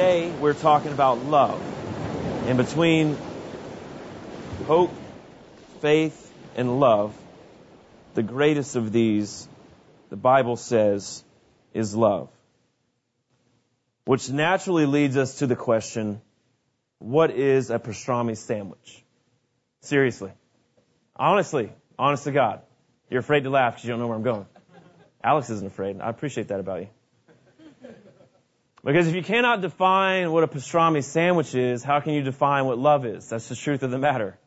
today we're talking about love. And between hope, faith, and love, the greatest of these, the Bible says, is love. Which naturally leads us to the question, what is a pastrami sandwich? Seriously. Honestly, honest to God. You're afraid to laugh because you don't know where I'm going. Alex isn't afraid. I appreciate that about you. Because if you cannot define what a pastrami sandwich is, how can you define what love is? That's the truth of the matter.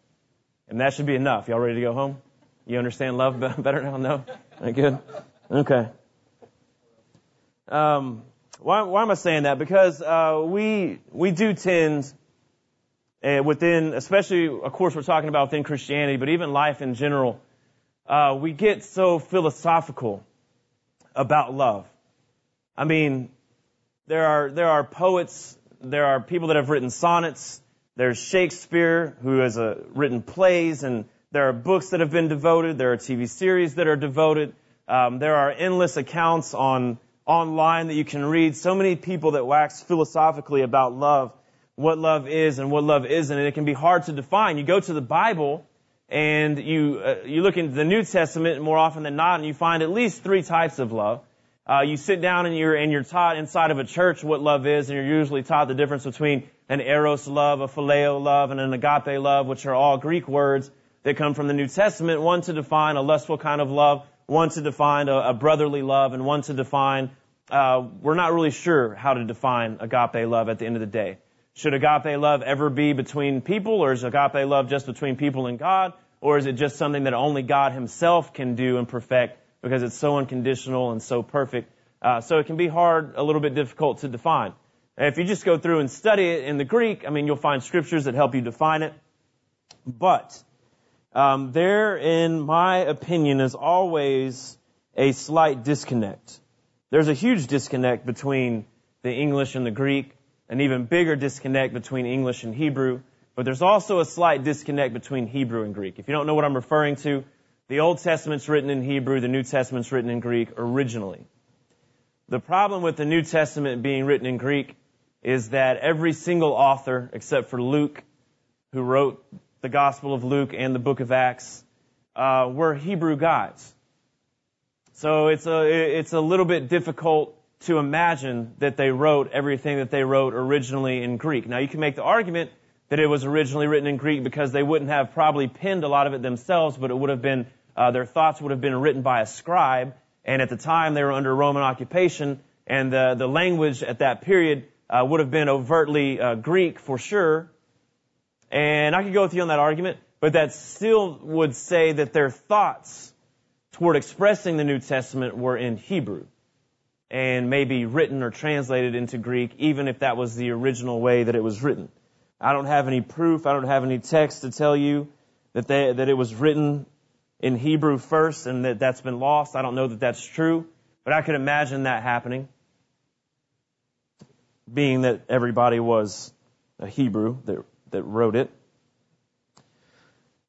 And that should be enough. Y'all ready to go home? You understand love better now? No? Good? Okay. Um, why, why am I saying that? Because uh, we we do tend uh, within, especially of course we're talking about within Christianity, but even life in general, uh, we get so philosophical about love. I mean, there are there are poets, there are people that have written sonnets. There's Shakespeare who has uh, written plays, and there are books that have been devoted. There are TV series that are devoted. Um, there are endless accounts on online that you can read. So many people that wax philosophically about love, what love is and what love isn't, and it can be hard to define. You go to the Bible and you uh, you look into the New Testament more often than not, and you find at least three types of love. Uh, you sit down and you're and you're taught inside of a church what love is, and you're usually taught the difference between an eros love, a phileo love, and an agape love, which are all Greek words that come from the New Testament. One to define a lustful kind of love, one to define a, a brotherly love, and one to define, uh, we're not really sure how to define agape love at the end of the day. Should agape love ever be between people, or is agape love just between people and God? Or is it just something that only God Himself can do and perfect because it's so unconditional and so perfect? Uh, so it can be hard, a little bit difficult to define. If you just go through and study it in the Greek, I mean, you'll find scriptures that help you define it. But um, there, in my opinion, is always a slight disconnect. There's a huge disconnect between the English and the Greek, an even bigger disconnect between English and Hebrew, but there's also a slight disconnect between Hebrew and Greek. If you don't know what I'm referring to, the Old Testament's written in Hebrew, the New Testament's written in Greek originally. The problem with the New Testament being written in Greek is that every single author, except for Luke, who wrote the Gospel of Luke and the book of Acts, uh, were Hebrew guys. So it's a, it's a little bit difficult to imagine that they wrote everything that they wrote originally in Greek. Now you can make the argument that it was originally written in Greek because they wouldn't have probably penned a lot of it themselves, but it would have been, uh, their thoughts would have been written by a scribe. And at the time they were under Roman occupation and the, the language at that period uh, would have been overtly uh, Greek for sure. And I could go with you on that argument, but that still would say that their thoughts toward expressing the New Testament were in Hebrew and maybe written or translated into Greek, even if that was the original way that it was written. I don't have any proof, I don't have any text to tell you that they, that it was written in Hebrew first and that that's been lost. I don't know that that's true, but I could imagine that happening, being that everybody was a Hebrew that that wrote it.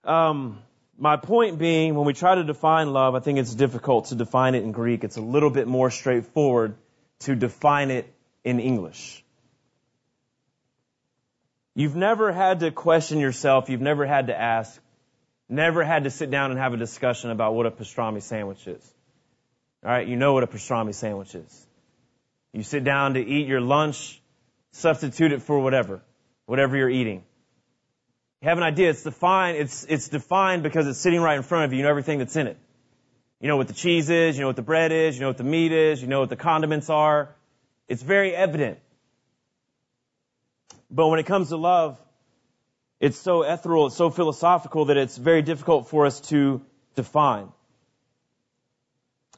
Um, my point being, when we try to define love, I think it's difficult to define it in Greek. It's a little bit more straightforward to define it in English. You've never had to question yourself. You've never had to ask. Never had to sit down and have a discussion about what a pastrami sandwich is. All right, you know what a pastrami sandwich is. You sit down to eat your lunch, substitute it for whatever, whatever you're eating. You have an idea. It's defined. It's it's defined because it's sitting right in front of you. You know everything that's in it. You know what the cheese is. You know what the bread is. You know what the meat is. You know what the condiments are. It's very evident. But when it comes to love, it's so ethereal, it's so philosophical that it's very difficult for us to define.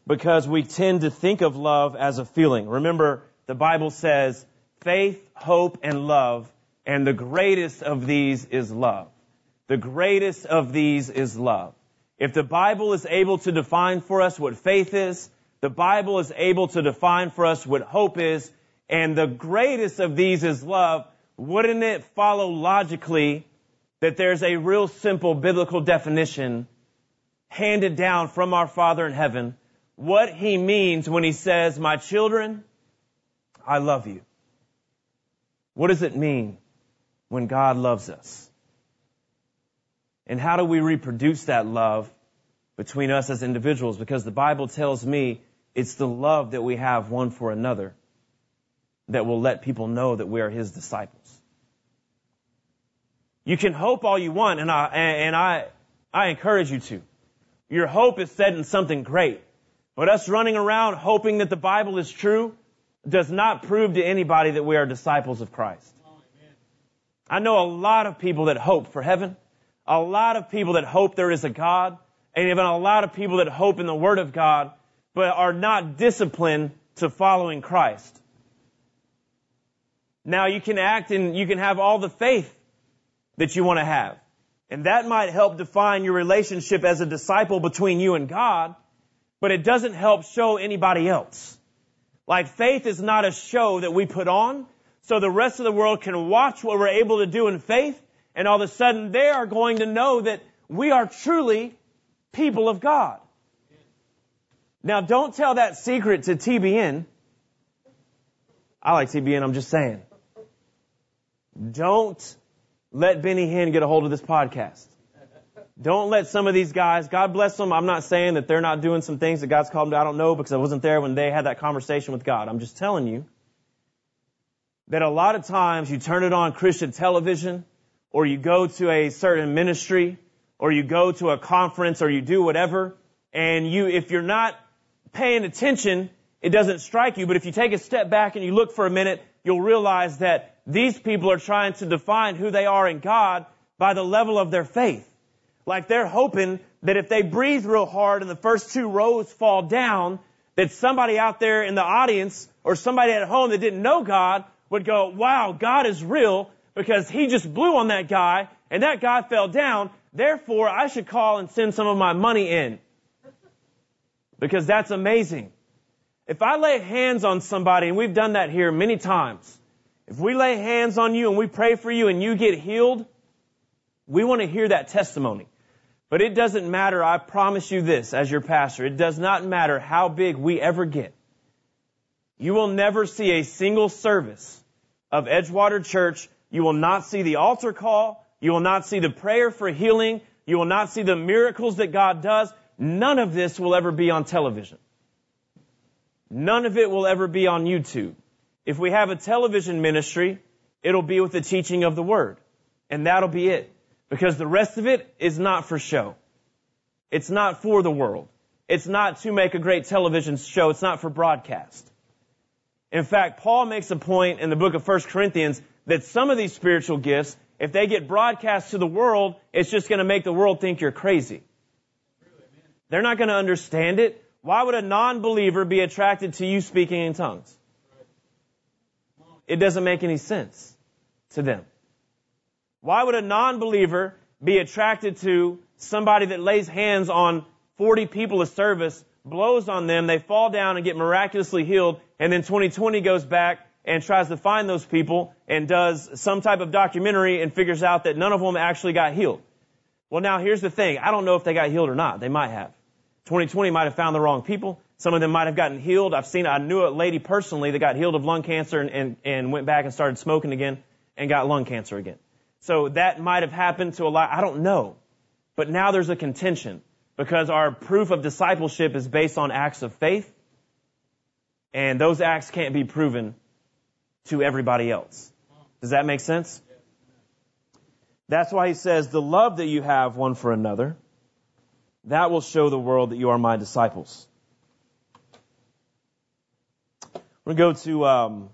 Because we tend to think of love as a feeling. Remember, the Bible says faith, hope, and love and the greatest of these is love. The greatest of these is love. If the Bible is able to define for us what faith is, the Bible is able to define for us what hope is, and the greatest of these is love, wouldn't it follow logically that there's a real simple biblical definition handed down from our Father in heaven, what he means when he says, my children, I love you. What does it mean when God loves us? And how do we reproduce that love between us as individuals? Because the Bible tells me it's the love that we have one for another that will let people know that we are His disciples. You can hope all you want, and I, and I, I encourage you to. Your hope is set in something great. But us running around hoping that the Bible is true does not prove to anybody that we are disciples of Christ. I know a lot of people that hope for heaven, a lot of people that hope there is a God, and even a lot of people that hope in the Word of God, but are not disciplined to following Christ. Now you can act and you can have all the faith that you want to have. And that might help define your relationship as a disciple between you and God, but it doesn't help show anybody else. Like faith is not a show that we put on, so the rest of the world can watch what we're able to do in faith, and all of a sudden they are going to know that we are truly people of God. Now don't tell that secret to TBN. I like TBN, I'm just saying. Don't let Benny Hinn get a hold of this podcast. Don't let some of these guys, God bless them. I'm not saying that they're not doing some things that God's called them to. I don't know because I wasn't there when they had that conversation with God. I'm just telling you that a lot of times you turn it on Christian television or you go to a certain ministry or you go to a conference or you do whatever and you, if you're not paying attention, it doesn't strike you. But if you take a step back and you look for a minute, you'll realize that these people are trying to define who they are in God by the level of their faith. Like they're hoping that if they breathe real hard and the first two rows fall down, that somebody out there in the audience or somebody at home that didn't know God would go, wow, God is real because he just blew on that guy and that guy fell down. Therefore, I should call and send some of my money in. Because that's amazing. If I lay hands on somebody, and we've done that here many times, if we lay hands on you and we pray for you and you get healed, we want to hear that testimony. But it doesn't matter, I promise you this as your pastor, it does not matter how big we ever get. You will never see a single service of Edgewater Church. You will not see the altar call. You will not see the prayer for healing. You will not see the miracles that God does. None of this will ever be on television. None of it will ever be on YouTube. If we have a television ministry, it'll be with the teaching of the Word. And that'll be it. Because the rest of it is not for show. It's not for the world. It's not to make a great television show. It's not for broadcast. In fact, Paul makes a point in the book of 1 Corinthians that some of these spiritual gifts, if they get broadcast to the world, it's just going to make the world think you're crazy. They're not going to understand it. Why would a non-believer be attracted to you speaking in tongues? It doesn't make any sense to them. Why would a non-believer be attracted to somebody that lays hands on 40 people a service, blows on them, they fall down and get miraculously healed, and then 2020 goes back and tries to find those people and does some type of documentary and figures out that none of them actually got healed. Well, now here's the thing. I don't know if they got healed or not. They might have. 2020 might have found the wrong people. Some of them might have gotten healed. I've seen, I knew a lady personally that got healed of lung cancer and, and, and went back and started smoking again and got lung cancer again. So that might have happened to a lot. I don't know. But now there's a contention because our proof of discipleship is based on acts of faith and those acts can't be proven to everybody else. Does that make sense? That's why he says the love that you have one for another, that will show the world that you are my disciples. We're going to go to um,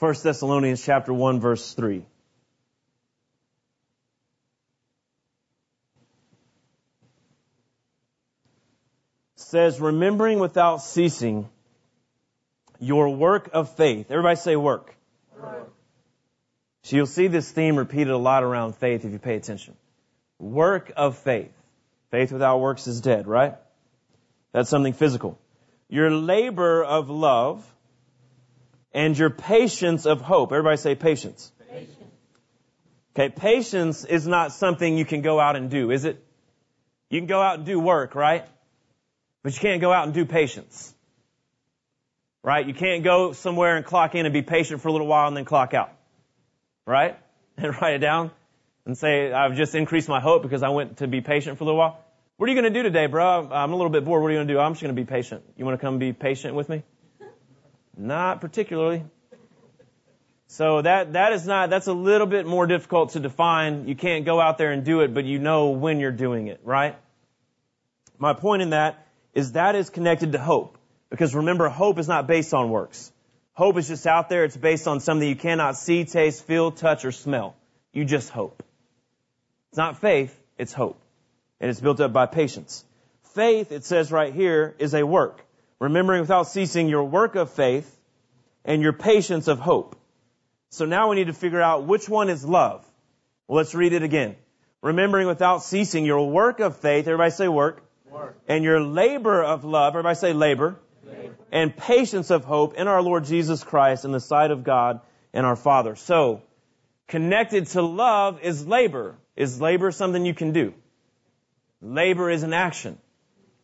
1 Thessalonians chapter 1 verse 3. says, remembering without ceasing your work of faith. Everybody say work. work. So you'll see this theme repeated a lot around faith if you pay attention. Work of faith. Faith without works is dead, right? That's something physical your labor of love, and your patience of hope. Everybody say patience. patience. Okay, patience is not something you can go out and do, is it? You can go out and do work, right? But you can't go out and do patience. Right? You can't go somewhere and clock in and be patient for a little while and then clock out. Right? And write it down and say, I've just increased my hope because I went to be patient for a little while. What are you going to do today, bro? I'm a little bit bored. What are you going to do? I'm just going to be patient. You want to come be patient with me? Not particularly. So that, that is not, that's a little bit more difficult to define. You can't go out there and do it, but you know when you're doing it, right? My point in that is that is connected to hope. Because remember, hope is not based on works. Hope is just out there. It's based on something you cannot see, taste, feel, touch, or smell. You just hope. It's not faith, it's hope. And it's built up by patience. Faith, it says right here, is a work. Remembering without ceasing your work of faith and your patience of hope. So now we need to figure out which one is love. Well, let's read it again. Remembering without ceasing your work of faith, everybody say work, work. and your labor of love, everybody say labor, and patience of hope in our Lord Jesus Christ in the sight of God and our Father. So, connected to love is labor. Is labor something you can do? Labor is an action.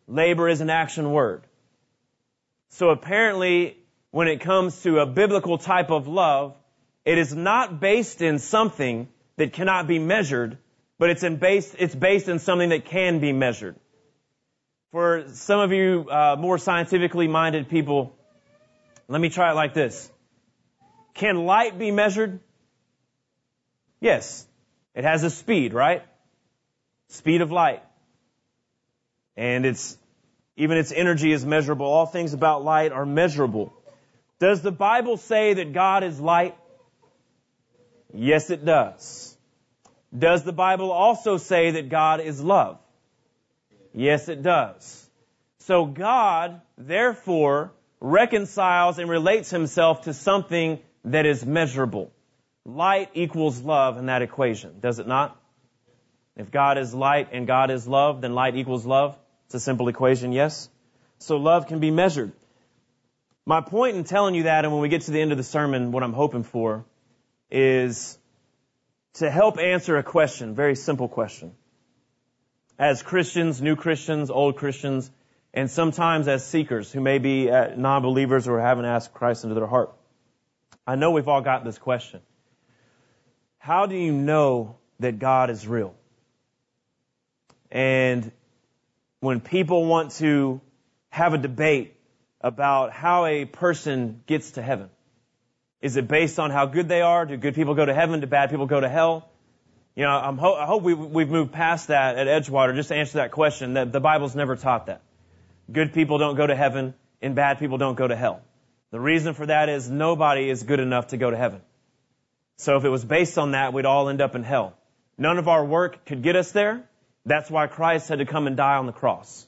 Labor is an action word. So apparently, when it comes to a biblical type of love, it is not based in something that cannot be measured, but it's, based, it's based in something that can be measured. For some of you uh, more scientifically minded people, let me try it like this. Can light be measured? Yes. It has a speed, right? Speed of light. And it's, even its energy is measurable. All things about light are measurable. Does the Bible say that God is light? Yes, it does. Does the Bible also say that God is love? Yes, it does. So God, therefore, reconciles and relates himself to something that is measurable. Light equals love in that equation, does it not? If God is light and God is love, then light equals love. It's a simple equation, yes? So love can be measured. My point in telling you that, and when we get to the end of the sermon, what I'm hoping for is to help answer a question, very simple question as Christians, new Christians, old Christians, and sometimes as seekers who may be uh, non-believers or haven't asked Christ into their heart. I know we've all got this question. How do you know that God is real? And when people want to have a debate about how a person gets to heaven, is it based on how good they are? Do good people go to heaven? Do bad people go to hell? You know, I'm ho- I hope we've, we've moved past that at Edgewater just to answer that question that the Bible's never taught that. Good people don't go to heaven and bad people don't go to hell. The reason for that is nobody is good enough to go to heaven. So if it was based on that, we'd all end up in hell. None of our work could get us there. That's why Christ had to come and die on the cross.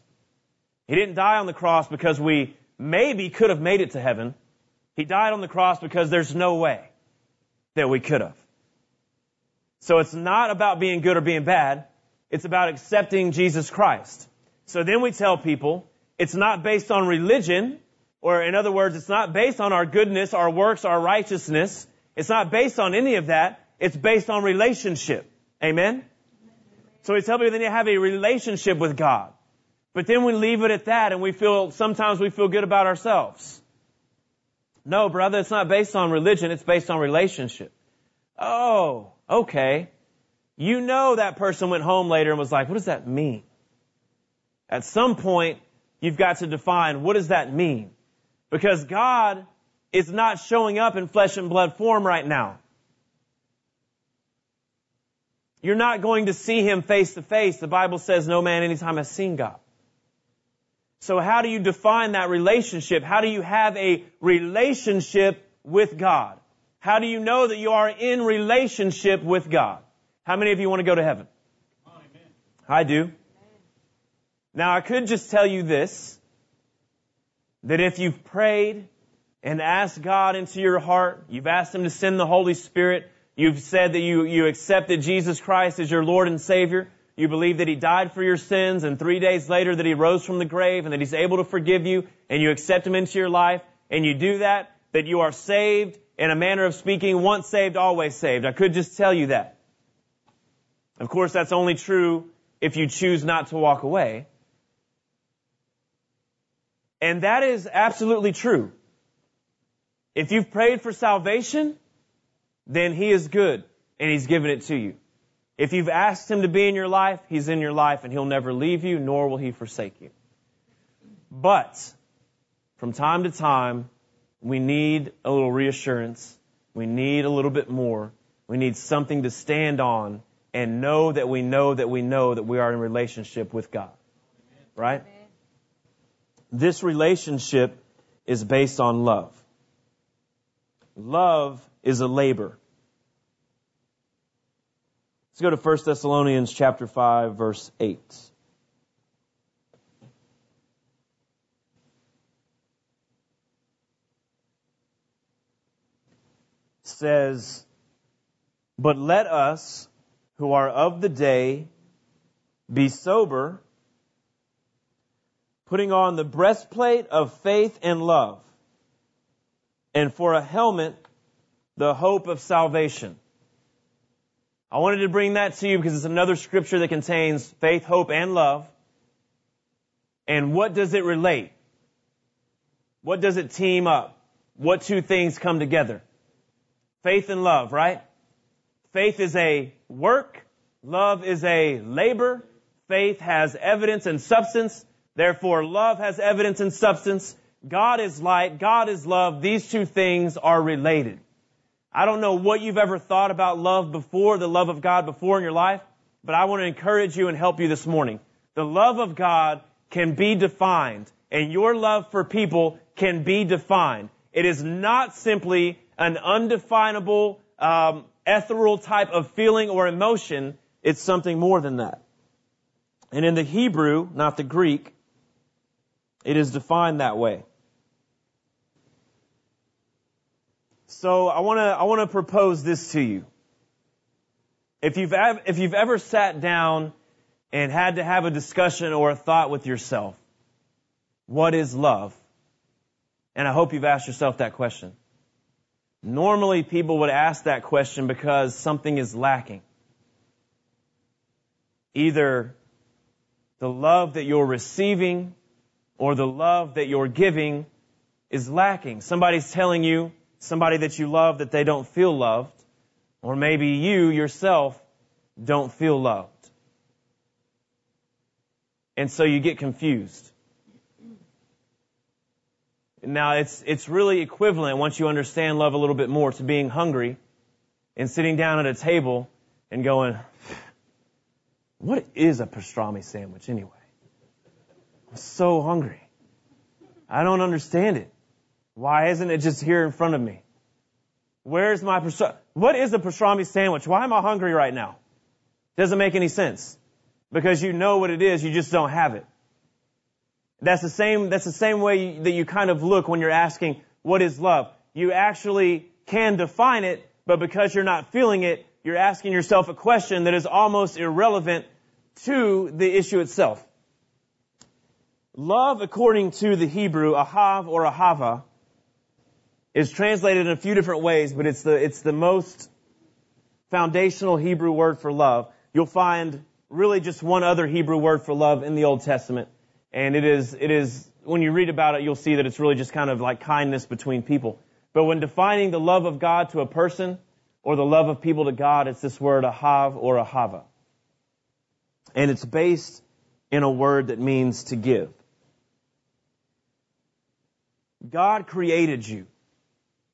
He didn't die on the cross because we maybe could have made it to heaven. He died on the cross because there's no way that we could have. So it's not about being good or being bad. It's about accepting Jesus Christ. So then we tell people it's not based on religion, or in other words, it's not based on our goodness, our works, our righteousness. It's not based on any of that. It's based on relationship. Amen? So people they need to have a relationship with God. But then we leave it at that and we feel, sometimes we feel good about ourselves. No, brother, it's not based on religion, it's based on relationship. Oh, okay. You know that person went home later and was like, what does that mean? At some point, you've got to define what does that mean? Because God is not showing up in flesh and blood form right now. You're not going to see Him face to face. The Bible says no man anytime has seen God. So how do you define that relationship? How do you have a relationship with God? How do you know that you are in relationship with God? How many of you want to go to heaven? Amen. I do. Now I could just tell you this, that if you've prayed and asked God into your heart, you've asked Him to send the Holy Spirit, you've said that you, you accepted Jesus Christ as your Lord and Savior, you believe that He died for your sins and three days later that He rose from the grave and that He's able to forgive you and you accept Him into your life and you do that, that you are saved in a manner of speaking, once saved, always saved. I could just tell you that. Of course, that's only true if you choose not to walk away. And that is absolutely true. If you've prayed for salvation, then He is good and He's given it to you. If you've asked Him to be in your life, He's in your life and He'll never leave you, nor will He forsake you. But, from time to time, we need a little reassurance. We need a little bit more. We need something to stand on and know that we know that we know that we are in relationship with God. Right? Amen. This relationship is based on love. Love is a labor. Let's go to 1 Thessalonians chapter 5 verse 8. says, But let us, who are of the day, be sober, putting on the breastplate of faith and love, and for a helmet, the hope of salvation. I wanted to bring that to you because it's another scripture that contains faith, hope, and love. And what does it relate? What does it team up? What two things come together? Faith and love, right? Faith is a work. Love is a labor. Faith has evidence and substance. Therefore, love has evidence and substance. God is light. God is love. These two things are related. I don't know what you've ever thought about love before, the love of God before in your life, but I want to encourage you and help you this morning. The love of God can be defined, and your love for people can be defined. It is not simply an undefinable, um, ethereal type of feeling or emotion. It's something more than that. And in the Hebrew, not the Greek, it is defined that way. So I want to I want to propose this to you. If you've if you've ever sat down and had to have a discussion or a thought with yourself, what is love? And I hope you've asked yourself that question. Normally people would ask that question because something is lacking. Either the love that you're receiving or the love that you're giving is lacking. Somebody's telling you, somebody that you love that they don't feel loved, or maybe you yourself don't feel loved. And so you get confused. Now it's, it's really equivalent once you understand love a little bit more to being hungry and sitting down at a table and going, what is a pastrami sandwich anyway? I'm so hungry. I don't understand it. Why isn't it just here in front of me? Where's my pastrami? What is a pastrami sandwich? Why am I hungry right now? Doesn't make any sense. Because you know what it is, you just don't have it. That's the same, that's the same way that you kind of look when you're asking, what is love? You actually can define it, but because you're not feeling it, you're asking yourself a question that is almost irrelevant to the issue itself. Love, according to the Hebrew, ahav or ahava, is translated in a few different ways, but it's the, it's the most foundational Hebrew word for love. You'll find really just one other Hebrew word for love in the Old Testament. And it is, it is, when you read about it, you'll see that it's really just kind of like kindness between people. But when defining the love of God to a person, or the love of people to God, it's this word ahav or ahava. And it's based in a word that means to give. God created you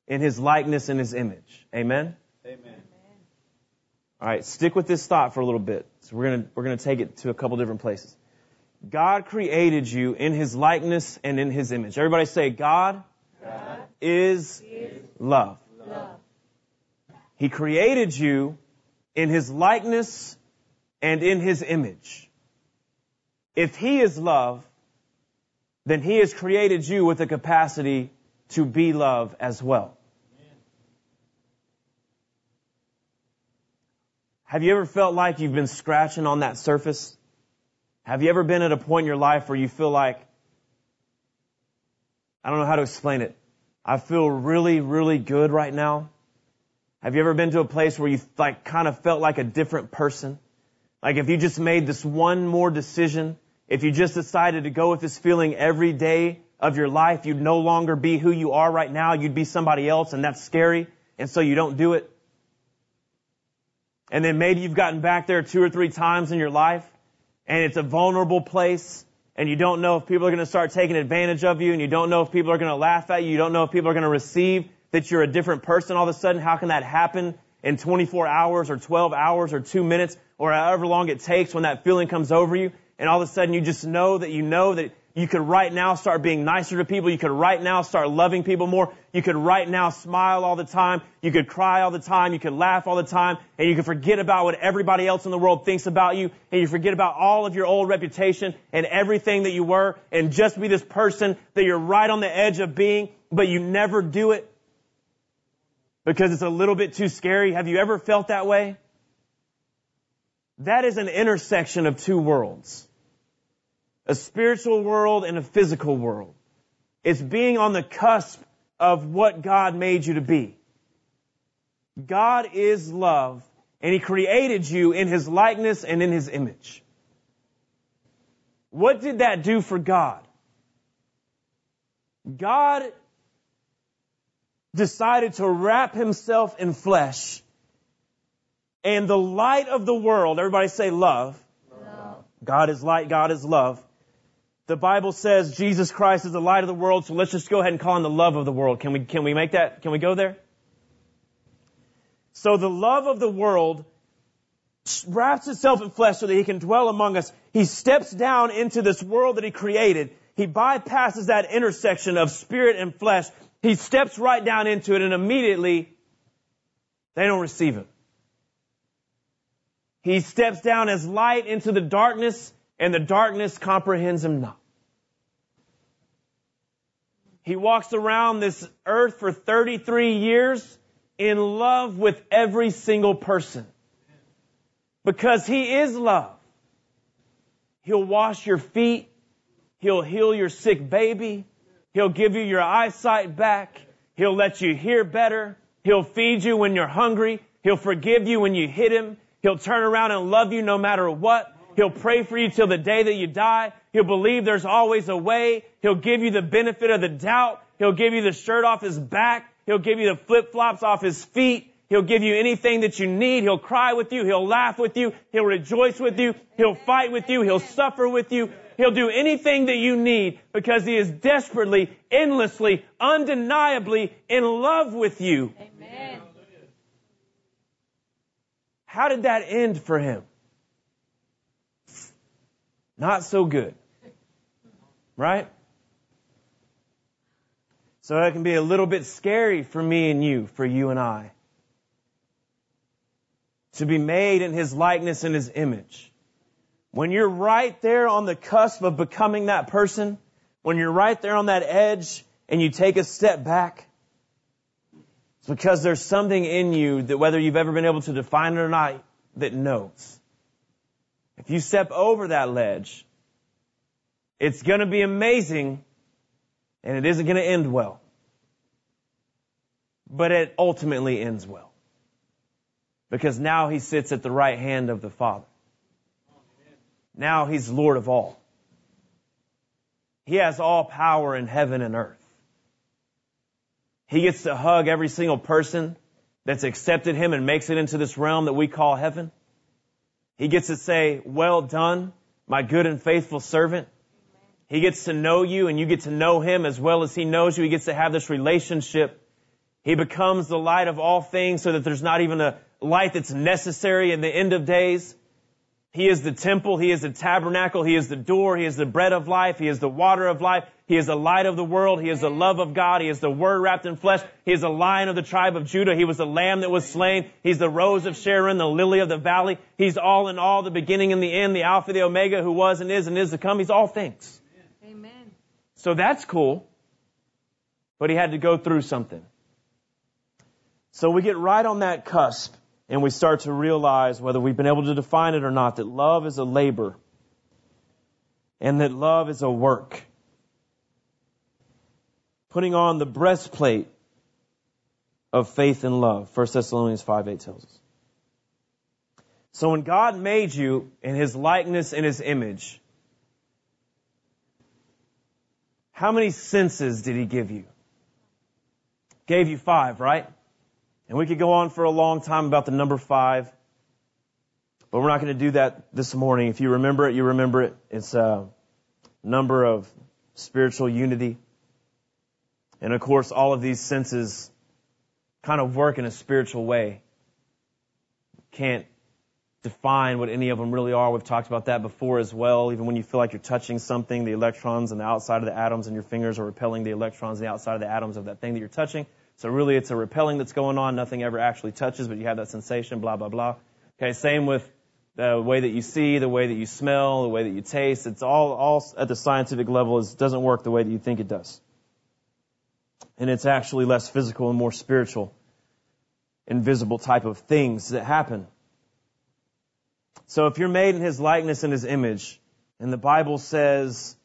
in his likeness and his image. Amen? Amen. All right, stick with this thought for a little bit. So we're going to we're to take it to a couple different places. God created you in his likeness and in his image. Everybody say God, God is, is love. love. He created you in his likeness and in his image. If he is love, then he has created you with the capacity to be love as well. Have you ever felt like you've been scratching on that surface? Have you ever been at a point in your life where you feel like, I don't know how to explain it. I feel really, really good right now. Have you ever been to a place where you like kind of felt like a different person? Like if you just made this one more decision, if you just decided to go with this feeling every day of your life. You'd no longer be who you are right now. You'd be somebody else and that's scary. And so you don't do it. And then maybe you've gotten back there two or three times in your life and it's a vulnerable place and you don't know if people are going to start taking advantage of you and you don't know if people are going to laugh at you. You don't know if people are going to receive that you're a different person all of a sudden. How can that happen in 24 hours or 12 hours or two minutes or however long it takes when that feeling comes over you? And all of a sudden you just know that you know that you could right now start being nicer to people. You could right now start loving people more. You could right now smile all the time. You could cry all the time. You could laugh all the time. And you could forget about what everybody else in the world thinks about you. And you forget about all of your old reputation and everything that you were and just be this person that you're right on the edge of being, but you never do it because it's a little bit too scary. Have you ever felt that way? That is an intersection of two worlds a spiritual world and a physical world. It's being on the cusp of what God made you to be. God is love, and He created you in His likeness and in His image. What did that do for God? God decided to wrap Himself in flesh, and the light of the world, everybody say love. love. God is light, God is love. The Bible says Jesus Christ is the light of the world, so let's just go ahead and call him the love of the world. Can we, can we make that, can we go there? So the love of the world wraps itself in flesh so that he can dwell among us. He steps down into this world that he created. He bypasses that intersection of spirit and flesh. He steps right down into it and immediately they don't receive him. He steps down as light into the darkness and the darkness comprehends him not. He walks around this earth for 33 years in love with every single person. Because he is love. He'll wash your feet. He'll heal your sick baby. He'll give you your eyesight back. He'll let you hear better. He'll feed you when you're hungry. He'll forgive you when you hit him. He'll turn around and love you no matter what. He'll pray for you till the day that you die. He'll believe there's always a way. He'll give you the benefit of the doubt. He'll give you the shirt off his back. He'll give you the flip flops off his feet. He'll give you anything that you need. He'll cry with you. He'll laugh with you. He'll rejoice with you. He'll fight with you. He'll suffer with you. He'll do anything that you need because he is desperately, endlessly, undeniably in love with you. Amen. How did that end for him? Not so good. Right? So it can be a little bit scary for me and you, for you and I. To be made in His likeness and His image. When you're right there on the cusp of becoming that person, when you're right there on that edge and you take a step back, it's because there's something in you that whether you've ever been able to define it or not, that knows. If you step over that ledge, it's going to be amazing and it isn't going to end well. But it ultimately ends well. Because now he sits at the right hand of the Father. Now he's Lord of all. He has all power in heaven and earth. He gets to hug every single person that's accepted him and makes it into this realm that we call heaven. He gets to say, well done, my good and faithful servant. He gets to know you and you get to know him as well as he knows you. He gets to have this relationship. He becomes the light of all things so that there's not even a light that's necessary in the end of days. He is the temple. He is the tabernacle. He is the door. He is the bread of life. He is the water of life. He is the light of the world. He is the love of God. He is the word wrapped in flesh. He is the lion of the tribe of Judah. He was the lamb that was slain. He's the rose of Sharon, the lily of the valley. He's all in all, the beginning and the end, the alpha, the omega, who was and is and is to come. He's all things. Amen. So that's cool. But he had to go through something. So we get right on that cusp and we start to realize, whether we've been able to define it or not, that love is a labor and that love is a work. Putting on the breastplate of faith and love. 1 Thessalonians 5 8 tells us. So when God made you in His likeness and His image, How many senses did he give you? Gave you five, right? And we could go on for a long time about the number five, but we're not going to do that this morning. If you remember it, you remember it. It's a number of spiritual unity. And of course, all of these senses kind of work in a spiritual way. Can't define what any of them really are. We've talked about that before as well. Even when you feel like you're touching something, the electrons on the outside of the atoms in your fingers are repelling the electrons on the outside of the atoms of that thing that you're touching. So really it's a repelling that's going on. Nothing ever actually touches, but you have that sensation, blah, blah, blah. Okay, same with the way that you see, the way that you smell, the way that you taste. It's all, all at the scientific level is doesn't work the way that you think it does. And it's actually less physical and more spiritual, invisible type of things that happen. So if you're made in His likeness and His image, and the Bible says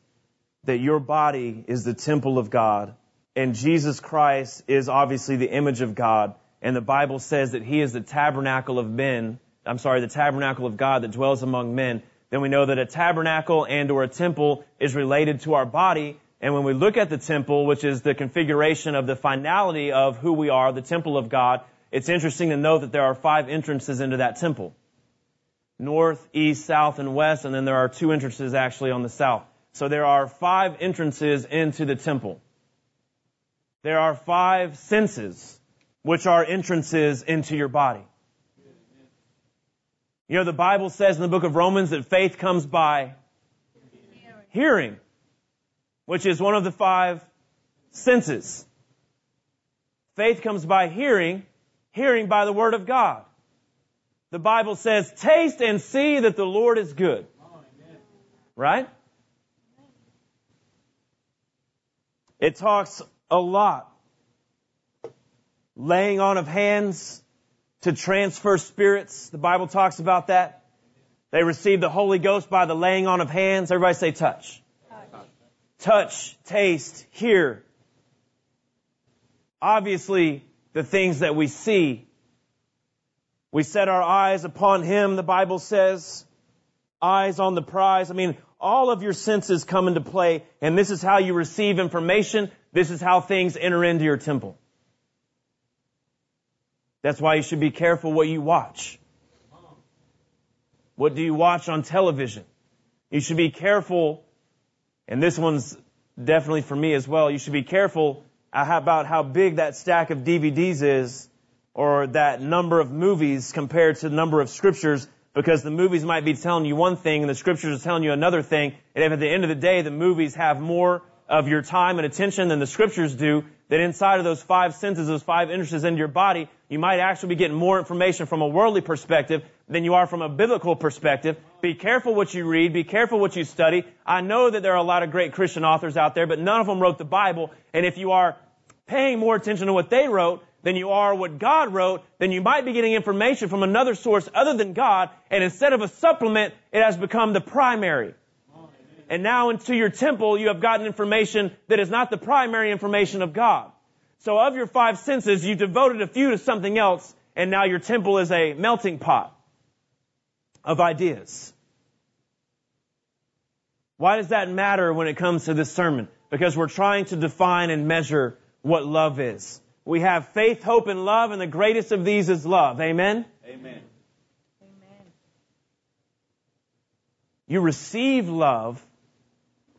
that your body is the temple of God, and Jesus Christ is obviously the image of God, and the Bible says that He is the tabernacle of men, I'm sorry, the tabernacle of God that dwells among men, then we know that a tabernacle and or a temple is related to our body, and when we look at the temple, which is the configuration of the finality of who we are, the temple of God, it's interesting to note that there are five entrances into that temple north, east, south, and west, and then there are two entrances actually on the south. So there are five entrances into the temple. There are five senses, which are entrances into your body. You know, the Bible says in the book of Romans that faith comes by hearing, which is one of the five senses. Faith comes by hearing, hearing by the word of God the Bible says, taste and see that the Lord is good. Right? It talks a lot. Laying on of hands to transfer spirits. The Bible talks about that. They received the Holy Ghost by the laying on of hands. Everybody say touch. Touch, touch taste, hear. Obviously, the things that we see we set our eyes upon Him, the Bible says. Eyes on the prize. I mean, all of your senses come into play, and this is how you receive information. This is how things enter into your temple. That's why you should be careful what you watch. What do you watch on television? You should be careful, and this one's definitely for me as well. You should be careful uh, about how big that stack of DVDs is or that number of movies compared to the number of scriptures because the movies might be telling you one thing and the scriptures are telling you another thing. And if at the end of the day the movies have more of your time and attention than the scriptures do, then inside of those five senses, those five interests in your body, you might actually be getting more information from a worldly perspective than you are from a biblical perspective. Be careful what you read. Be careful what you study. I know that there are a lot of great Christian authors out there, but none of them wrote the Bible. And if you are paying more attention to what they wrote, than you are what God wrote, then you might be getting information from another source other than God, and instead of a supplement, it has become the primary. And now into your temple, you have gotten information that is not the primary information of God. So of your five senses, you devoted a few to something else, and now your temple is a melting pot of ideas. Why does that matter when it comes to this sermon? Because we're trying to define and measure what love is. We have faith, hope, and love, and the greatest of these is love. Amen? Amen. Amen. You receive love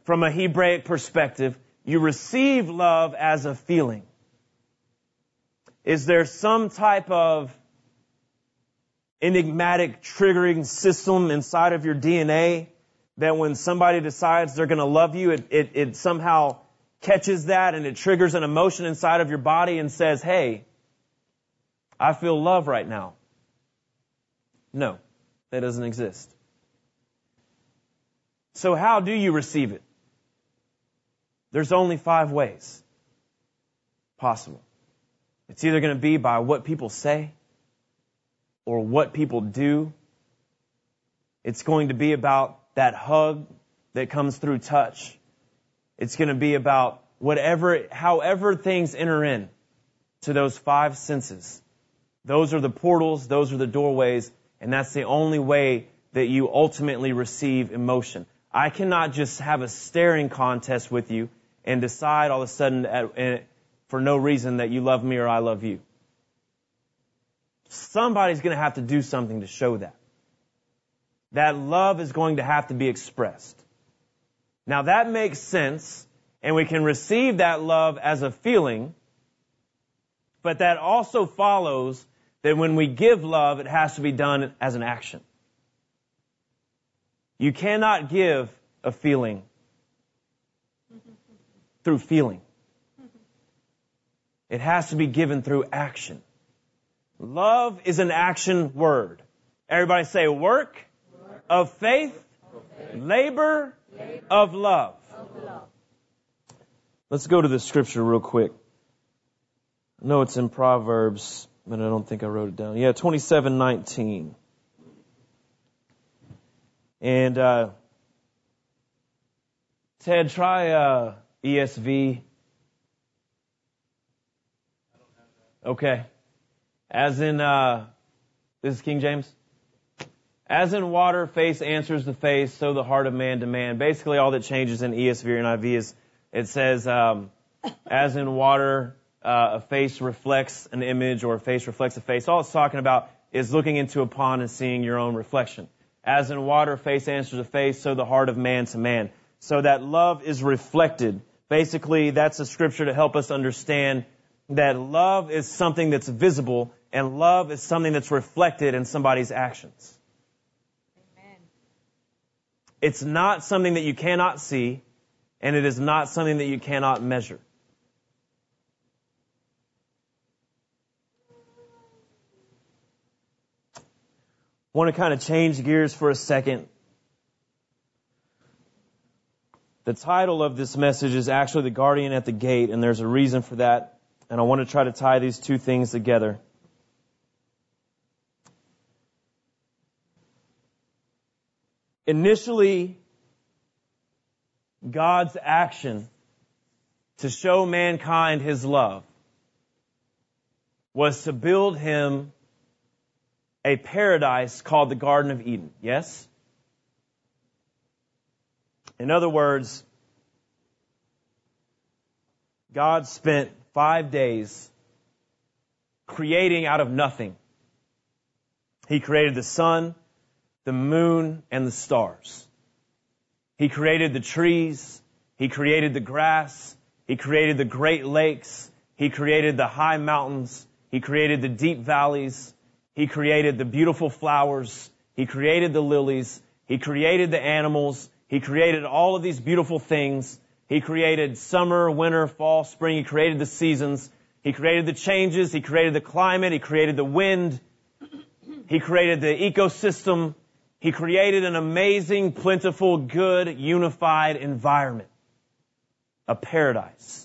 from a Hebraic perspective. You receive love as a feeling. Is there some type of enigmatic triggering system inside of your DNA that when somebody decides they're going to love you, it, it, it somehow catches that and it triggers an emotion inside of your body and says, hey, I feel love right now. No, that doesn't exist. So how do you receive it? There's only five ways possible. It's either going to be by what people say or what people do. It's going to be about that hug that comes through touch. It's going to be about whatever, however things enter in to those five senses. Those are the portals, those are the doorways, and that's the only way that you ultimately receive emotion. I cannot just have a staring contest with you and decide all of a sudden at, for no reason that you love me or I love you. Somebody's going to have to do something to show that. That love is going to have to be expressed. Now that makes sense, and we can receive that love as a feeling, but that also follows that when we give love, it has to be done as an action. You cannot give a feeling through feeling. It has to be given through action. Love is an action word. Everybody say work, work. Of, faith, of faith, labor, labor. Of, love. of love. Let's go to the scripture real quick. I know it's in Proverbs, but I don't think I wrote it down. Yeah, 27:19. And uh, Ted, try uh, ESV. Okay. As in, uh, this is King James. As in water, face answers the face, so the heart of man to man. Basically, all that changes in ESV and NIV is it says, um, as in water, uh, a face reflects an image or a face reflects a face. All it's talking about is looking into a pond and seeing your own reflection. As in water, face answers a face, so the heart of man to man. So that love is reflected. Basically, that's a scripture to help us understand that love is something that's visible and love is something that's reflected in somebody's actions. It's not something that you cannot see and it is not something that you cannot measure. I want to kind of change gears for a second. The title of this message is actually The Guardian at the Gate, and there's a reason for that. And I want to try to tie these two things together. Initially, God's action to show mankind his love was to build him a paradise called the Garden of Eden. Yes? In other words, God spent five days creating out of nothing. He created the sun, the moon, and the stars. He created the trees. He created the grass. He created the great lakes. He created the high mountains. He created the deep valleys. He created the beautiful flowers. He created the lilies. He created the animals. He created all of these beautiful things. He created summer, winter, fall, spring. He created the seasons. He created the changes. He created the climate. He created the wind. He created the ecosystem. He created an amazing, plentiful, good, unified environment. A paradise.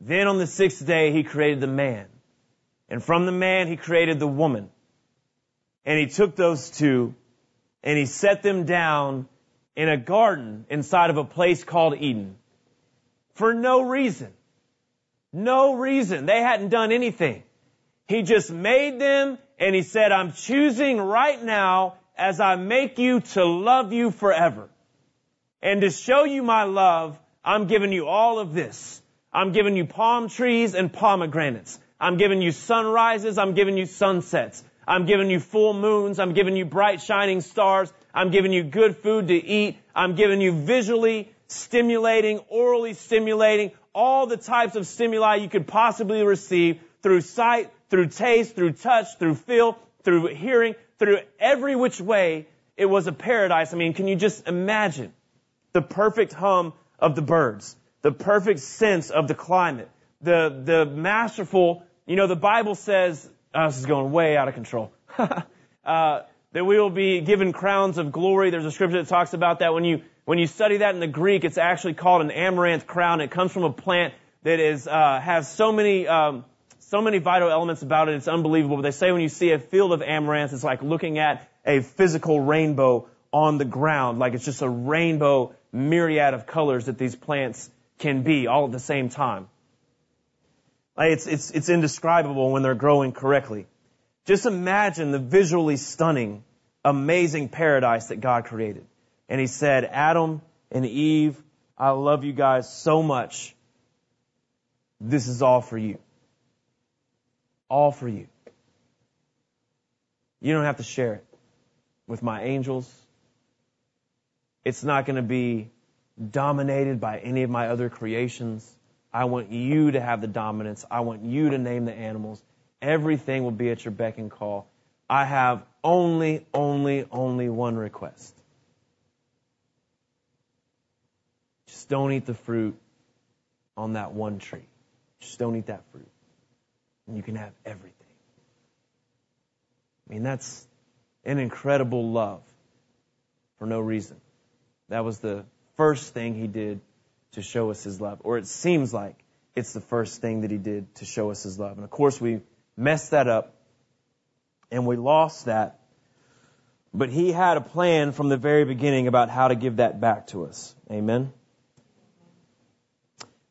Then on the sixth day, he created the man. And from the man, he created the woman. And he took those two and he set them down in a garden inside of a place called Eden. For no reason. No reason. They hadn't done anything. He just made them and he said, I'm choosing right now as I make you to love you forever. And to show you my love, I'm giving you all of this. I'm giving you palm trees and pomegranates. I'm giving you sunrises. I'm giving you sunsets. I'm giving you full moons. I'm giving you bright shining stars. I'm giving you good food to eat. I'm giving you visually stimulating, orally stimulating, all the types of stimuli you could possibly receive through sight, through taste, through touch, through feel, through hearing, through every which way. It was a paradise. I mean, can you just imagine the perfect hum of the birds, the perfect sense of the climate, the, the masterful you know, the Bible says, oh, this is going way out of control. uh, that we will be given crowns of glory. There's a scripture that talks about that. When you, when you study that in the Greek, it's actually called an amaranth crown. It comes from a plant that is, uh, has so many, um, so many vital elements about it. It's unbelievable. But they say when you see a field of amaranth, it's like looking at a physical rainbow on the ground. Like it's just a rainbow myriad of colors that these plants can be all at the same time. It's, it's, it's indescribable when they're growing correctly. Just imagine the visually stunning, amazing paradise that God created. And he said, Adam and Eve, I love you guys so much. This is all for you. All for you. You don't have to share it with my angels. It's not going to be dominated by any of my other creations. I want you to have the dominance. I want you to name the animals. Everything will be at your beck and call. I have only, only, only one request. Just don't eat the fruit on that one tree. Just don't eat that fruit. And you can have everything. I mean, that's an incredible love for no reason. That was the first thing he did to show us his love. Or it seems like it's the first thing that he did to show us his love. And of course, we messed that up and we lost that. But he had a plan from the very beginning about how to give that back to us. Amen.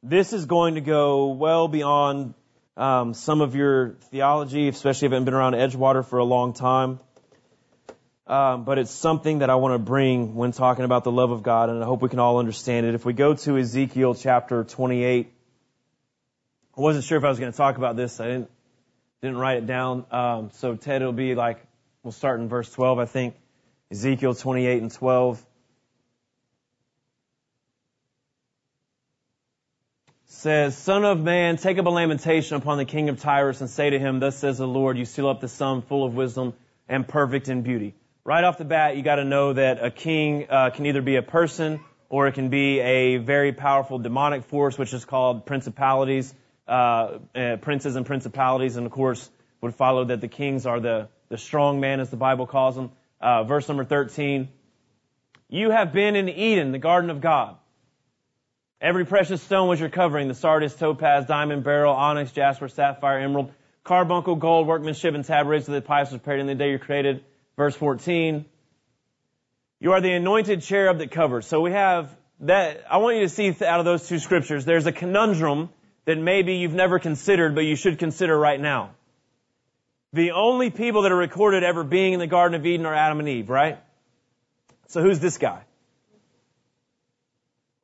This is going to go well beyond um, some of your theology, especially if you haven't been around Edgewater for a long time. Um, but it's something that I want to bring when talking about the love of God, and I hope we can all understand it. If we go to Ezekiel chapter 28, I wasn't sure if I was going to talk about this. I didn't didn't write it down. Um, so Ted, it'll be like we'll start in verse 12, I think. Ezekiel 28 and 12. Says, Son of man, take up a lamentation upon the king of Tyrus and say to him, Thus says the Lord, you seal up the sum full of wisdom and perfect in beauty. Right off the bat, you got to know that a king uh, can either be a person or it can be a very powerful demonic force, which is called principalities, uh, uh, princes and principalities, and of course would follow that the kings are the the strong man, as the Bible calls them. Uh, verse number thirteen: You have been in Eden, the garden of God. Every precious stone was your covering: the sardius, topaz, diamond, beryl, onyx, jasper, sapphire, emerald, carbuncle, gold, workmanship, and tabrets of the pipes was prepared in the day you created. Verse 14. You are the anointed cherub that covers. So we have that. I want you to see out of those two scriptures, there's a conundrum that maybe you've never considered, but you should consider right now. The only people that are recorded ever being in the Garden of Eden are Adam and Eve, right? So who's this guy?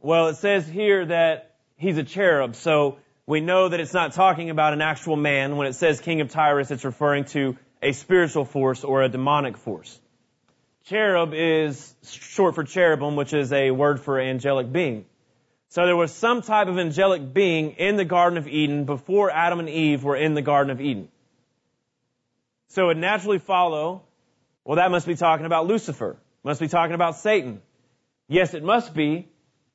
Well, it says here that he's a cherub, so we know that it's not talking about an actual man. When it says king of Tyrus, it's referring to a spiritual force or a demonic force. Cherub is short for cherubim, which is a word for angelic being. So there was some type of angelic being in the Garden of Eden before Adam and Eve were in the Garden of Eden. So it naturally follow, well, that must be talking about Lucifer. Must be talking about Satan. Yes, it must be,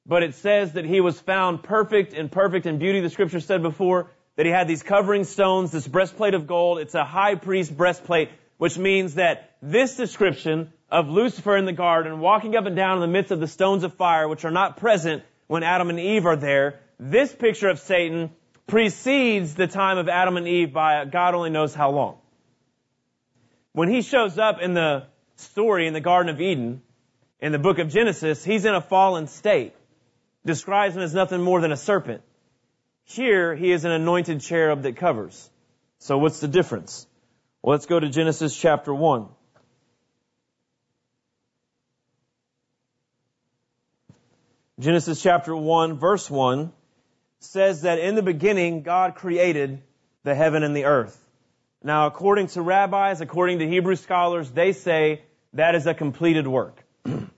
but it says that he was found perfect and perfect in beauty. The scripture said before, that he had these covering stones, this breastplate of gold. It's a high priest breastplate, which means that this description of Lucifer in the garden, walking up and down in the midst of the stones of fire, which are not present when Adam and Eve are there, this picture of Satan precedes the time of Adam and Eve by God only knows how long. When he shows up in the story in the Garden of Eden, in the book of Genesis, he's in a fallen state. Describes him as nothing more than a serpent. Here, he is an anointed cherub that covers. So what's the difference? Well, let's go to Genesis chapter 1. Genesis chapter 1 verse 1 says that in the beginning God created the heaven and the earth. Now according to rabbis, according to Hebrew scholars, they say that is a completed work.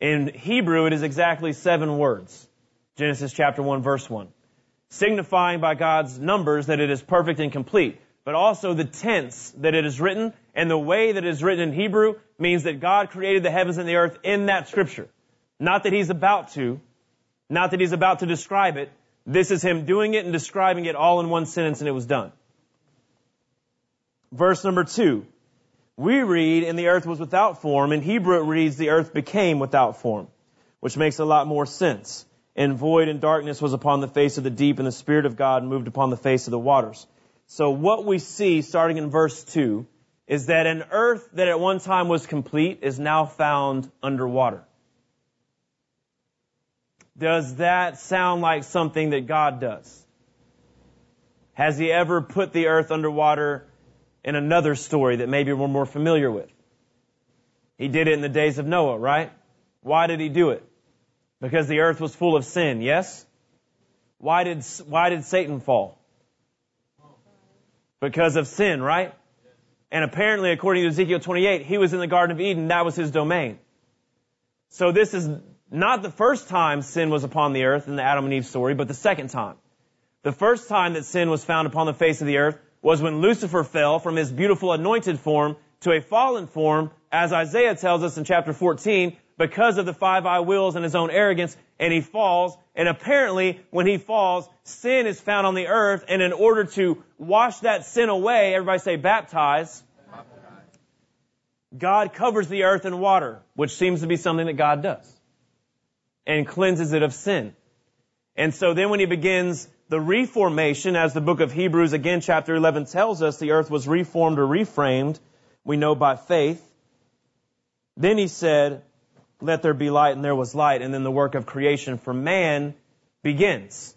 in Hebrew it is exactly seven words. Genesis chapter 1 verse 1 signifying by God's numbers that it is perfect and complete. But also the tense that it is written and the way that it is written in Hebrew means that God created the heavens and the earth in that scripture. Not that He's about to, not that He's about to describe it. This is Him doing it and describing it all in one sentence and it was done. Verse number two. We read, and the earth was without form. In Hebrew it reads, the earth became without form, which makes a lot more sense and void and darkness was upon the face of the deep, and the Spirit of God moved upon the face of the waters. So what we see starting in verse 2 is that an earth that at one time was complete is now found underwater. Does that sound like something that God does? Has He ever put the earth underwater in another story that maybe we're more familiar with? He did it in the days of Noah, right? Why did He do it? Because the earth was full of sin, yes? Why did, why did Satan fall? Because of sin, right? And apparently, according to Ezekiel 28, he was in the Garden of Eden. That was his domain. So this is not the first time sin was upon the earth in the Adam and Eve story, but the second time. The first time that sin was found upon the face of the earth was when Lucifer fell from his beautiful anointed form to a fallen form, as Isaiah tells us in chapter 14, because of the five I wills and his own arrogance, and he falls. And apparently, when he falls, sin is found on the earth, and in order to wash that sin away, everybody say baptize, God covers the earth in water, which seems to be something that God does, and cleanses it of sin. And so then when he begins the reformation, as the book of Hebrews again chapter 11 tells us, the earth was reformed or reframed, we know by faith. Then he said, let there be light, and there was light, and then the work of creation for man begins.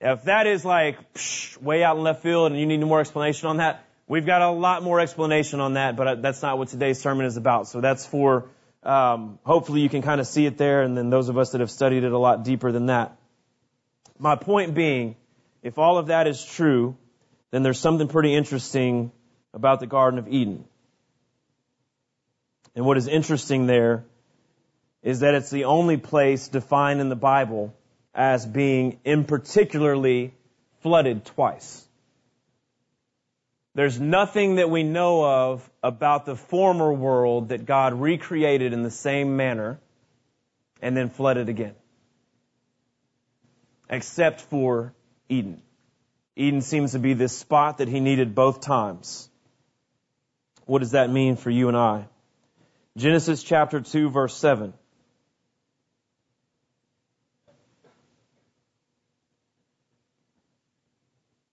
If that is like psh, way out in left field and you need more explanation on that, we've got a lot more explanation on that, but that's not what today's sermon is about. So that's for, um, hopefully you can kind of see it there, and then those of us that have studied it a lot deeper than that. My point being, if all of that is true, then there's something pretty interesting about the Garden of Eden. And what is interesting there is that it's the only place defined in the Bible as being in particularly flooded twice. There's nothing that we know of about the former world that God recreated in the same manner and then flooded again. Except for Eden. Eden seems to be this spot that he needed both times. What does that mean for you and I? Genesis chapter 2 verse 7.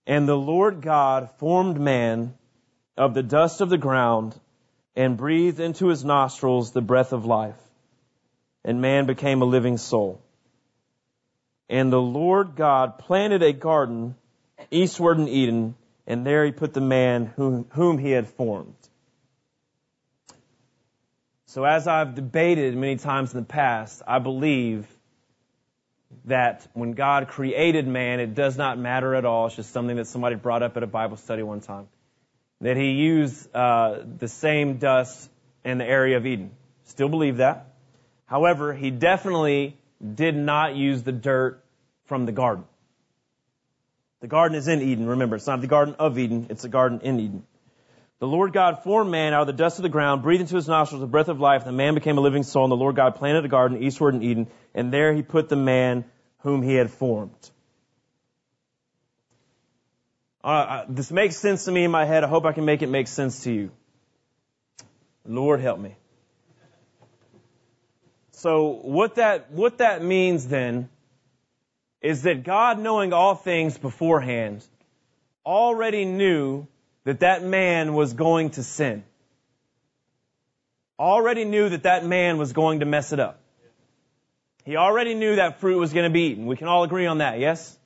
And the Lord God formed man of the dust of the ground and breathed into his nostrils the breath of life. And man became a living soul. And the Lord God planted a garden eastward in Eden, and there he put the man whom, whom he had formed. So as I've debated many times in the past, I believe that when God created man, it does not matter at all. It's just something that somebody brought up at a Bible study one time. That he used uh, the same dust in the area of Eden. Still believe that. However, he definitely did not use the dirt from the garden. The garden is in Eden, remember. It's not the garden of Eden, it's the garden in Eden. The Lord God formed man out of the dust of the ground, breathed into his nostrils the breath of life, and the man became a living soul, and the Lord God planted a garden eastward in Eden, and there he put the man whom he had formed. Uh, this makes sense to me in my head. I hope I can make it make sense to you. Lord help me. So what that, what that means then is that God knowing all things beforehand already knew that that man was going to sin. Already knew that that man was going to mess it up. He already knew that fruit was going to be eaten. We can all agree on that, yes?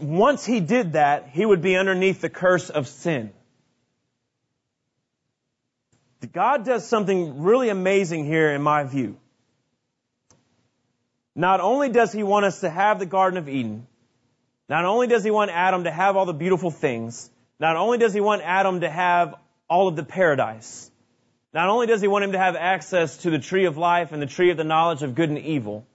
Once he did that, he would be underneath the curse of sin. God does something really amazing here in my view. Not only does he want us to have the Garden of Eden, not only does he want Adam to have all the beautiful things, not only does he want Adam to have all of the paradise, not only does he want him to have access to the tree of life and the tree of the knowledge of good and evil,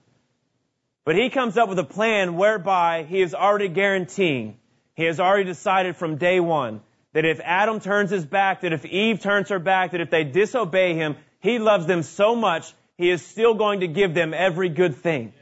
but he comes up with a plan whereby he is already guaranteeing, he has already decided from day one that if Adam turns his back, that if Eve turns her back, that if they disobey him, he loves them so much, he is still going to give them every good thing.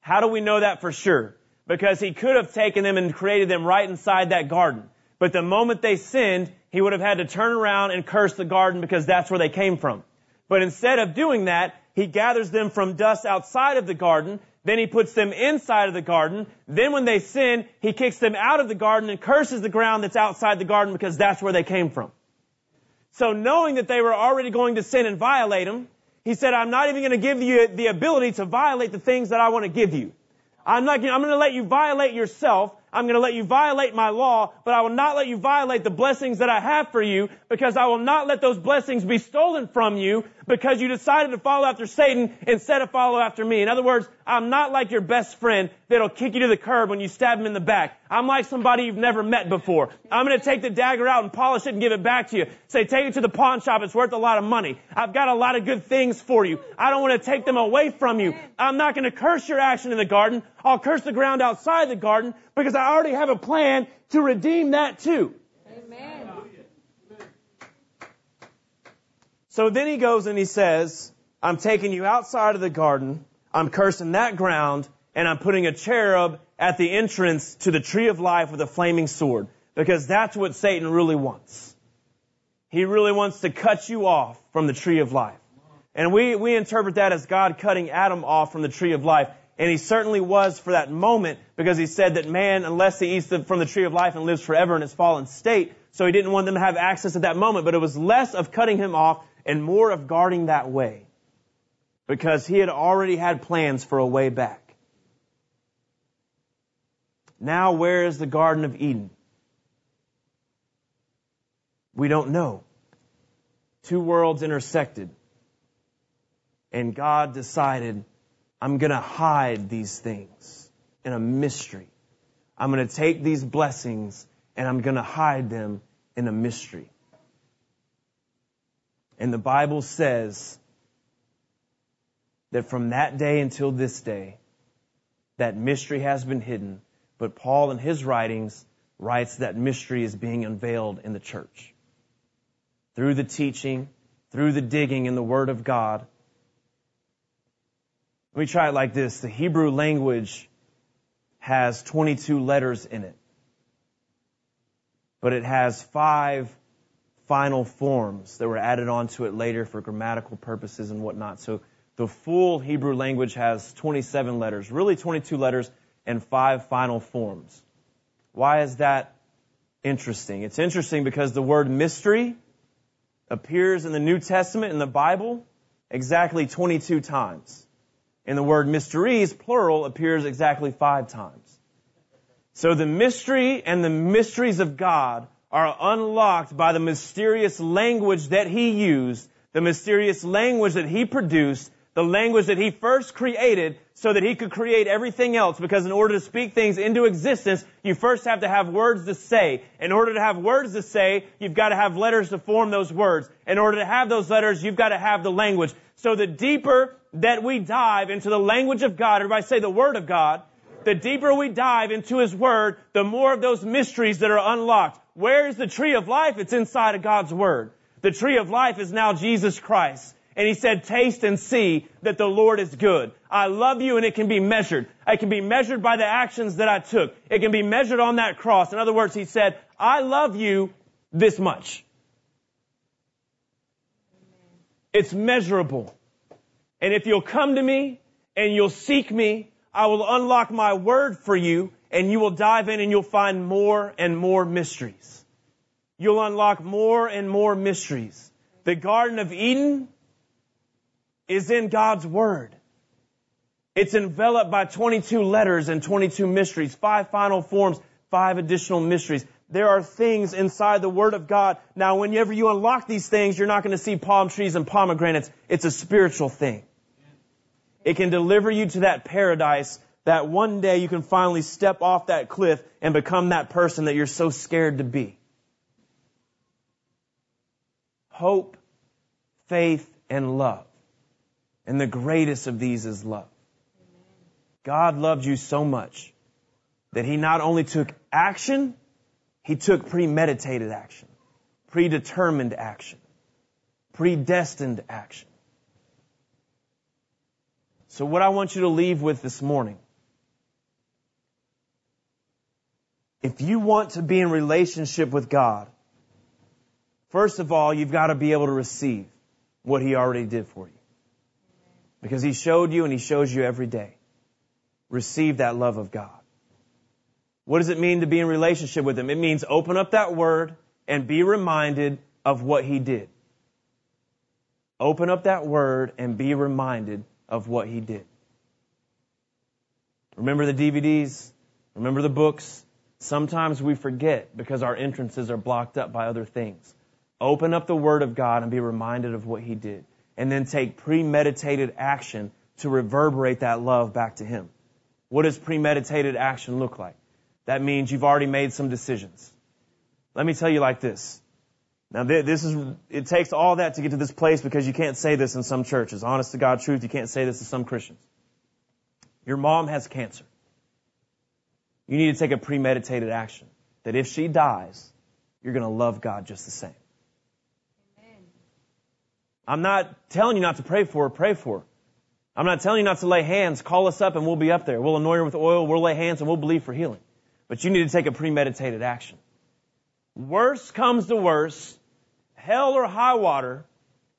How do we know that for sure? because he could have taken them and created them right inside that garden. But the moment they sinned, he would have had to turn around and curse the garden because that's where they came from. But instead of doing that, he gathers them from dust outside of the garden, then he puts them inside of the garden. Then when they sin, he kicks them out of the garden and curses the ground that's outside the garden because that's where they came from. So knowing that they were already going to sin and violate him, he said, I'm not even going to give you the ability to violate the things that I want to give you. I'm not, I'm going to let you violate yourself. I'm going to let you violate my law, but I will not let you violate the blessings that I have for you because I will not let those blessings be stolen from you because you decided to follow after Satan instead of follow after me. In other words, I'm not like your best friend that'll kick you to the curb when you stab him in the back. I'm like somebody you've never met before. I'm going to take the dagger out and polish it and give it back to you. Say, take it to the pawn shop. It's worth a lot of money. I've got a lot of good things for you. I don't want to take them away from you. I'm not going to curse your action in the garden. I'll curse the ground outside the garden because I already have a plan to redeem that too. Amen. So then he goes and he says, I'm taking you outside of the garden, I'm cursing that ground, and I'm putting a cherub at the entrance to the tree of life with a flaming sword. Because that's what Satan really wants. He really wants to cut you off from the tree of life. And we, we interpret that as God cutting Adam off from the tree of life. And he certainly was for that moment because he said that man, unless he eats from the tree of life and lives forever in his fallen state, so he didn't want them to have access at that moment. But it was less of cutting him off and more of guarding that way because he had already had plans for a way back. Now, where is the Garden of Eden? We don't know. Two worlds intersected. And God decided, I'm going to hide these things in a mystery. I'm going to take these blessings and I'm going to hide them in a mystery. And the Bible says that from that day until this day, that mystery has been hidden. But Paul in his writings writes that mystery is being unveiled in the church. Through the teaching, through the digging in the Word of God. Let me try it like this. The Hebrew language has 22 letters in it. But it has five final forms that were added onto it later for grammatical purposes and whatnot. So the full Hebrew language has 27 letters, really 22 letters and five final forms. Why is that interesting? It's interesting because the word mystery appears in the New Testament in the Bible exactly 22 times. And the word mysteries, plural, appears exactly five times. So the mystery and the mysteries of God are unlocked by the mysterious language that he used, the mysterious language that he produced, the language that he first created so that he could create everything else because in order to speak things into existence, you first have to have words to say. In order to have words to say, you've got to have letters to form those words. In order to have those letters, you've got to have the language. So the deeper that we dive into the language of God, everybody say the Word of God, the deeper we dive into His Word, the more of those mysteries that are unlocked. Where is the tree of life? It's inside of God's Word. The tree of life is now Jesus Christ. And he said, taste and see that the Lord is good. I love you and it can be measured. It can be measured by the actions that I took. It can be measured on that cross. In other words, he said, I love you this much. It's measurable. And if you'll come to me and you'll seek me, I will unlock my word for you and you will dive in and you'll find more and more mysteries. You'll unlock more and more mysteries. The Garden of Eden is in God's Word. It's enveloped by 22 letters and 22 mysteries, five final forms, five additional mysteries. There are things inside the Word of God. Now, whenever you unlock these things, you're not going to see palm trees and pomegranates. It's a spiritual thing. It can deliver you to that paradise that one day you can finally step off that cliff and become that person that you're so scared to be. Hope, faith, and love. And the greatest of these is love. God loved you so much that He not only took action, He took premeditated action, predetermined action, predestined action. So what I want you to leave with this morning If you want to be in relationship with God, first of all, you've got to be able to receive what He already did for you. Because He showed you and He shows you every day. Receive that love of God. What does it mean to be in relationship with Him? It means open up that Word and be reminded of what He did. Open up that Word and be reminded of what He did. Remember the DVDs? Remember the books? Sometimes we forget because our entrances are blocked up by other things. Open up the Word of God and be reminded of what He did. And then take premeditated action to reverberate that love back to Him. What does premeditated action look like? That means you've already made some decisions. Let me tell you like this. Now this is, it takes all that to get to this place because you can't say this in some churches. Honest to God truth, you can't say this to some Christians. Your mom has cancer. You need to take a premeditated action that if she dies, you're going to love God just the same. Amen. I'm not telling you not to pray for her, pray for her. I'm not telling you not to lay hands. Call us up and we'll be up there. We'll anoint her with oil, we'll lay hands, and we'll believe for healing. But you need to take a premeditated action. Worst comes to worst, hell or high water,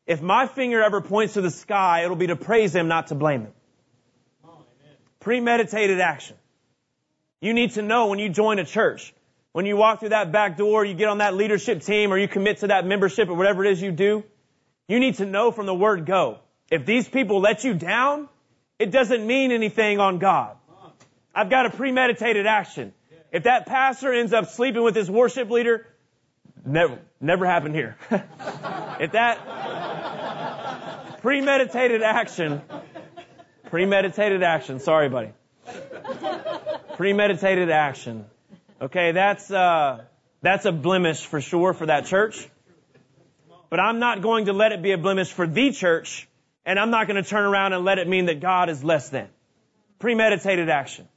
if my finger ever points to the sky, it'll be to praise Him, not to blame Him. Premeditated action. You need to know when you join a church, when you walk through that back door, you get on that leadership team or you commit to that membership or whatever it is you do, you need to know from the word go. If these people let you down, it doesn't mean anything on God. I've got a premeditated action. If that pastor ends up sleeping with his worship leader, Never, never happened here. if that premeditated action, premeditated action, sorry buddy. Premeditated action. Okay, that's, uh, that's a blemish for sure for that church. But I'm not going to let it be a blemish for the church, and I'm not going to turn around and let it mean that God is less than. Premeditated action.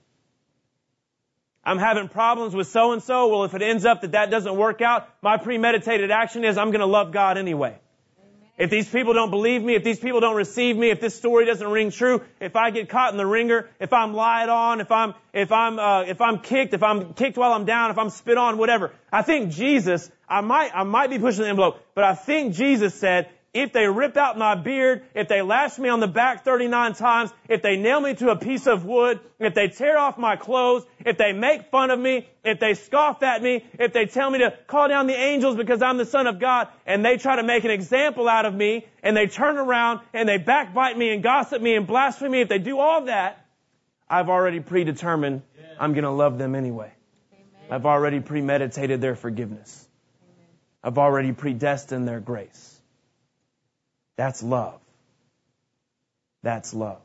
I'm having problems with so and so. Well, if it ends up that that doesn't work out, my premeditated action is I'm going to love God anyway. If these people don't believe me, if these people don't receive me, if this story doesn't ring true, if I get caught in the wringer, if I'm lied on, if I'm if I'm uh, if I'm kicked, if I'm kicked while I'm down, if I'm spit on, whatever. I think Jesus, I might I might be pushing the envelope, but I think Jesus said, if they rip out my beard, if they lash me on the back 39 times, if they nail me to a piece of wood, if they tear off my clothes, if they make fun of me, if they scoff at me, if they tell me to call down the angels because I'm the son of God, and they try to make an example out of me, and they turn around and they backbite me and gossip me and blaspheme me, if they do all that, I've already predetermined I'm going to love them anyway. I've already premeditated their forgiveness. I've already predestined their grace. That's love. That's love.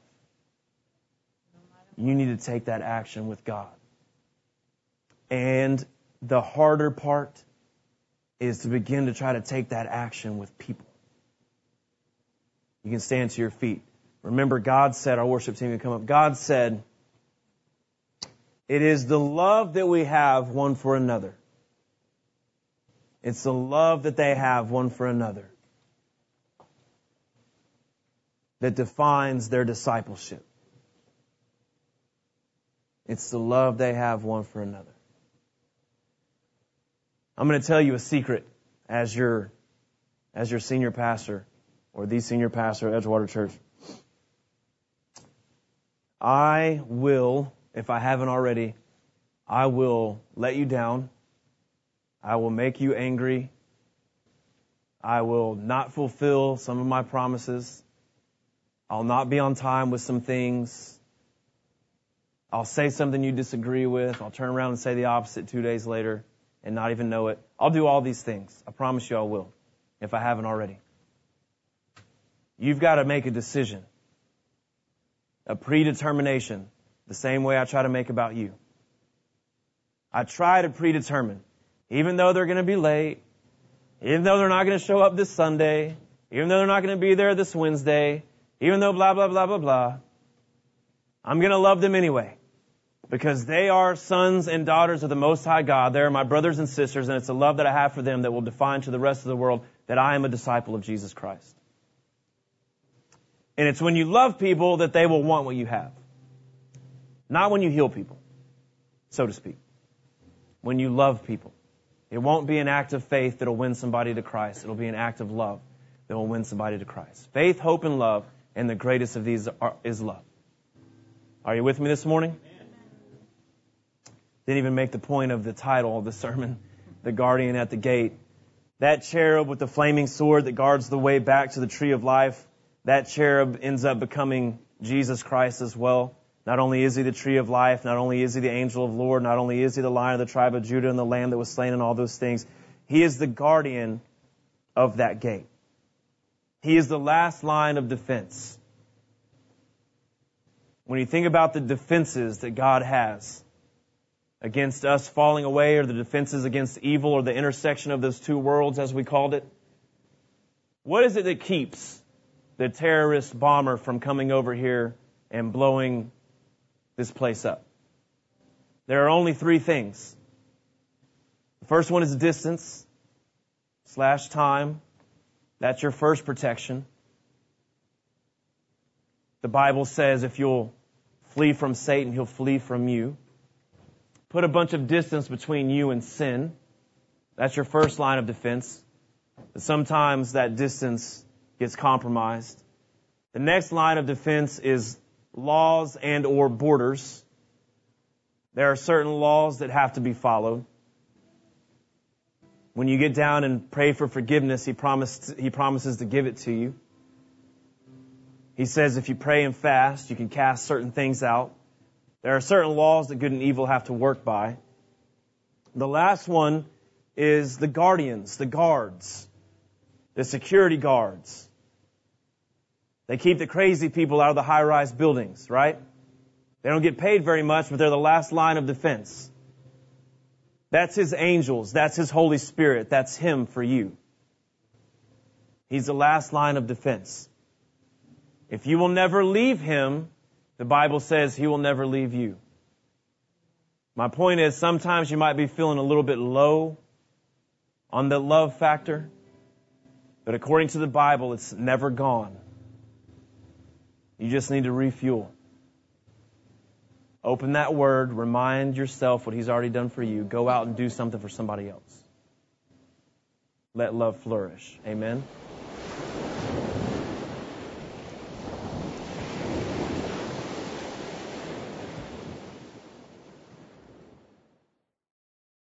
You need to take that action with God. And the harder part is to begin to try to take that action with people. You can stand to your feet. Remember, God said, our worship team can come up. God said, it is the love that we have one for another. It's the love that they have one for another that defines their discipleship. It's the love they have one for another. I'm going to tell you a secret as your, as your senior pastor or the senior pastor at Edgewater Church. I will, if I haven't already, I will let you down. I will make you angry. I will not fulfill some of my promises. I'll not be on time with some things. I'll say something you disagree with. I'll turn around and say the opposite two days later and not even know it. I'll do all these things. I promise you I will, if I haven't already. You've got to make a decision, a predetermination, the same way I try to make about you. I try to predetermine, even though they're going to be late, even though they're not going to show up this Sunday, even though they're not going to be there this Wednesday, even though blah, blah, blah, blah, blah, I'm going to love them anyway. Because they are sons and daughters of the Most High God. They're my brothers and sisters, and it's a love that I have for them that will define to the rest of the world that I am a disciple of Jesus Christ. And it's when you love people that they will want what you have. Not when you heal people, so to speak. When you love people. It won't be an act of faith that'll win somebody to Christ. It'll be an act of love that will win somebody to Christ. Faith, hope, and love and the greatest of these are, is love. Are you with me this morning? Didn't even make the point of the title of the sermon, The Guardian at the Gate. That cherub with the flaming sword that guards the way back to the tree of life, that cherub ends up becoming Jesus Christ as well. Not only is he the tree of life, not only is he the angel of the Lord, not only is he the lion of the tribe of Judah and the lamb that was slain and all those things, he is the guardian of that gate. He is the last line of defense. When you think about the defenses that God has against us falling away or the defenses against evil or the intersection of those two worlds as we called it, what is it that keeps the terrorist bomber from coming over here and blowing this place up? There are only three things. The first one is distance slash time. That's your first protection. The Bible says if you'll flee from Satan, he'll flee from you. Put a bunch of distance between you and sin. That's your first line of defense. But sometimes that distance gets compromised. The next line of defense is laws and or borders. There are certain laws that have to be followed. When you get down and pray for forgiveness, he, promised, he promises to give it to you. He says if you pray and fast, you can cast certain things out. There are certain laws that good and evil have to work by. The last one is the guardians, the guards, the security guards. They keep the crazy people out of the high rise buildings, right? They don't get paid very much, but they're the last line of defense. That's His angels. That's His Holy Spirit. That's Him for you. He's the last line of defense. If you will never leave Him, the Bible says He will never leave you. My point is sometimes you might be feeling a little bit low on the love factor, but according to the Bible, it's never gone. You just need to refuel. Open that word, remind yourself what He's already done for you. Go out and do something for somebody else. Let love flourish. Amen.